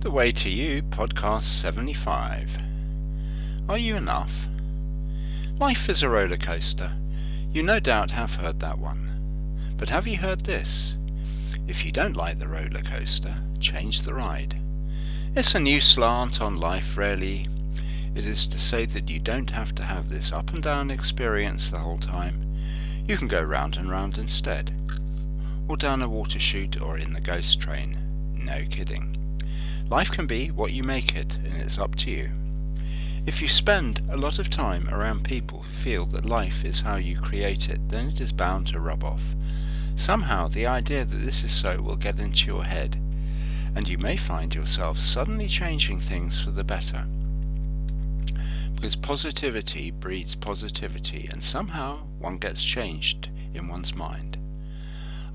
The Way to You, Podcast 75. Are you enough? Life is a roller coaster. You no doubt have heard that one. But have you heard this? If you don't like the roller coaster, change the ride. It's a new slant on life, really. It is to say that you don't have to have this up and down experience the whole time. You can go round and round instead. Or down a water chute or in the ghost train. No kidding. Life can be what you make it, and it's up to you. If you spend a lot of time around people who feel that life is how you create it, then it is bound to rub off. Somehow the idea that this is so will get into your head, and you may find yourself suddenly changing things for the better. Because positivity breeds positivity, and somehow one gets changed in one's mind.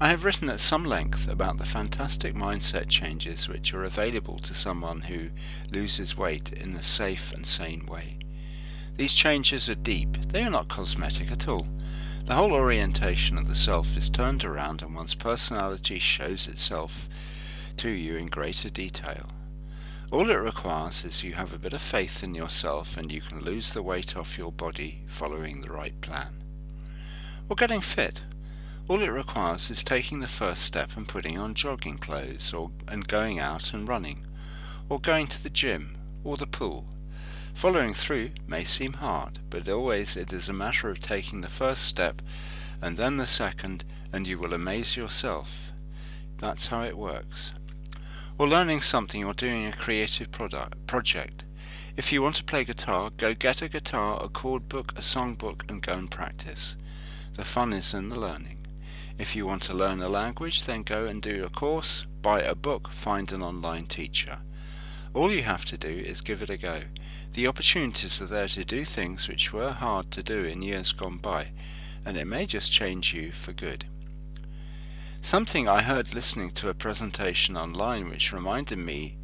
I have written at some length about the fantastic mindset changes which are available to someone who loses weight in a safe and sane way. These changes are deep, they are not cosmetic at all. The whole orientation of the self is turned around and one's personality shows itself to you in greater detail. All it requires is you have a bit of faith in yourself and you can lose the weight off your body following the right plan. Or getting fit. All it requires is taking the first step and putting on jogging clothes or and going out and running or going to the gym or the pool. Following through may seem hard, but always it is a matter of taking the first step and then the second and you will amaze yourself. That's how it works or learning something or doing a creative product, project. If you want to play guitar, go get a guitar, a chord book, a song book, and go and practice. The fun is in the learning. If you want to learn a language, then go and do a course, buy a book, find an online teacher. All you have to do is give it a go. The opportunities are there to do things which were hard to do in years gone by, and it may just change you for good. Something I heard listening to a presentation online which reminded me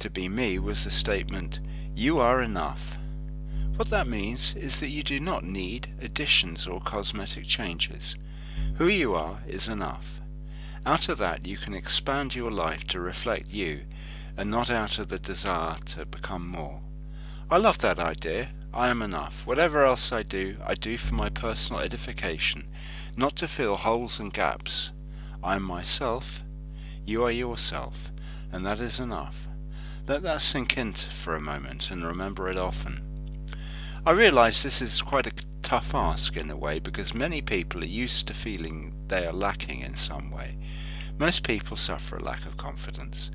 to be me was the statement, You are enough. What that means is that you do not need additions or cosmetic changes. Who you are is enough. Out of that you can expand your life to reflect you and not out of the desire to become more. I love that idea. I am enough. Whatever else I do, I do for my personal edification, not to fill holes and gaps. I am myself, you are yourself, and that is enough. Let that sink in for a moment and remember it often. I realize this is quite a tough ask in a way because many people are used to feeling they are lacking in some way. Most people suffer a lack of confidence.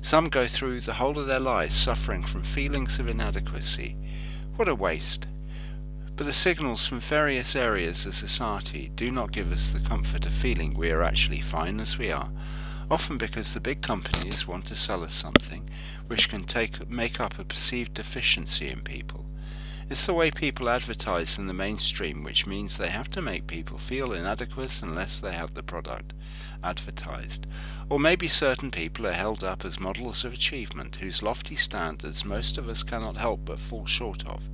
Some go through the whole of their lives suffering from feelings of inadequacy. What a waste! But the signals from various areas of society do not give us the comfort of feeling we are actually fine as we are, often because the big companies want to sell us something which can take, make up a perceived deficiency in people. It's the way people advertise in the mainstream, which means they have to make people feel inadequate unless they have the product advertised. Or maybe certain people are held up as models of achievement whose lofty standards most of us cannot help but fall short of.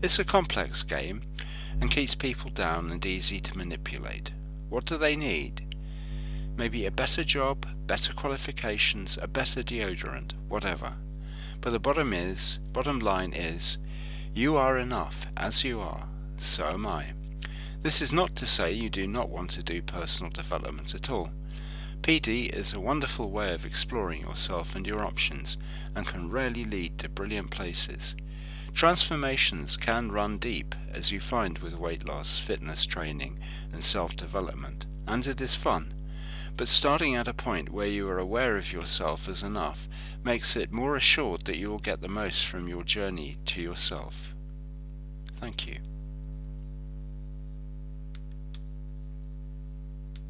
It's a complex game and keeps people down and easy to manipulate. What do they need? Maybe a better job, better qualifications, a better deodorant, whatever. But the bottom is, bottom line is, you are enough as you are, so am I. This is not to say you do not want to do personal development at all. PD is a wonderful way of exploring yourself and your options and can rarely lead to brilliant places. Transformations can run deep, as you find with weight loss, fitness training, and self development, and it is fun. But starting at a point where you are aware of yourself as enough makes it more assured that you will get the most from your journey to yourself. Thank you.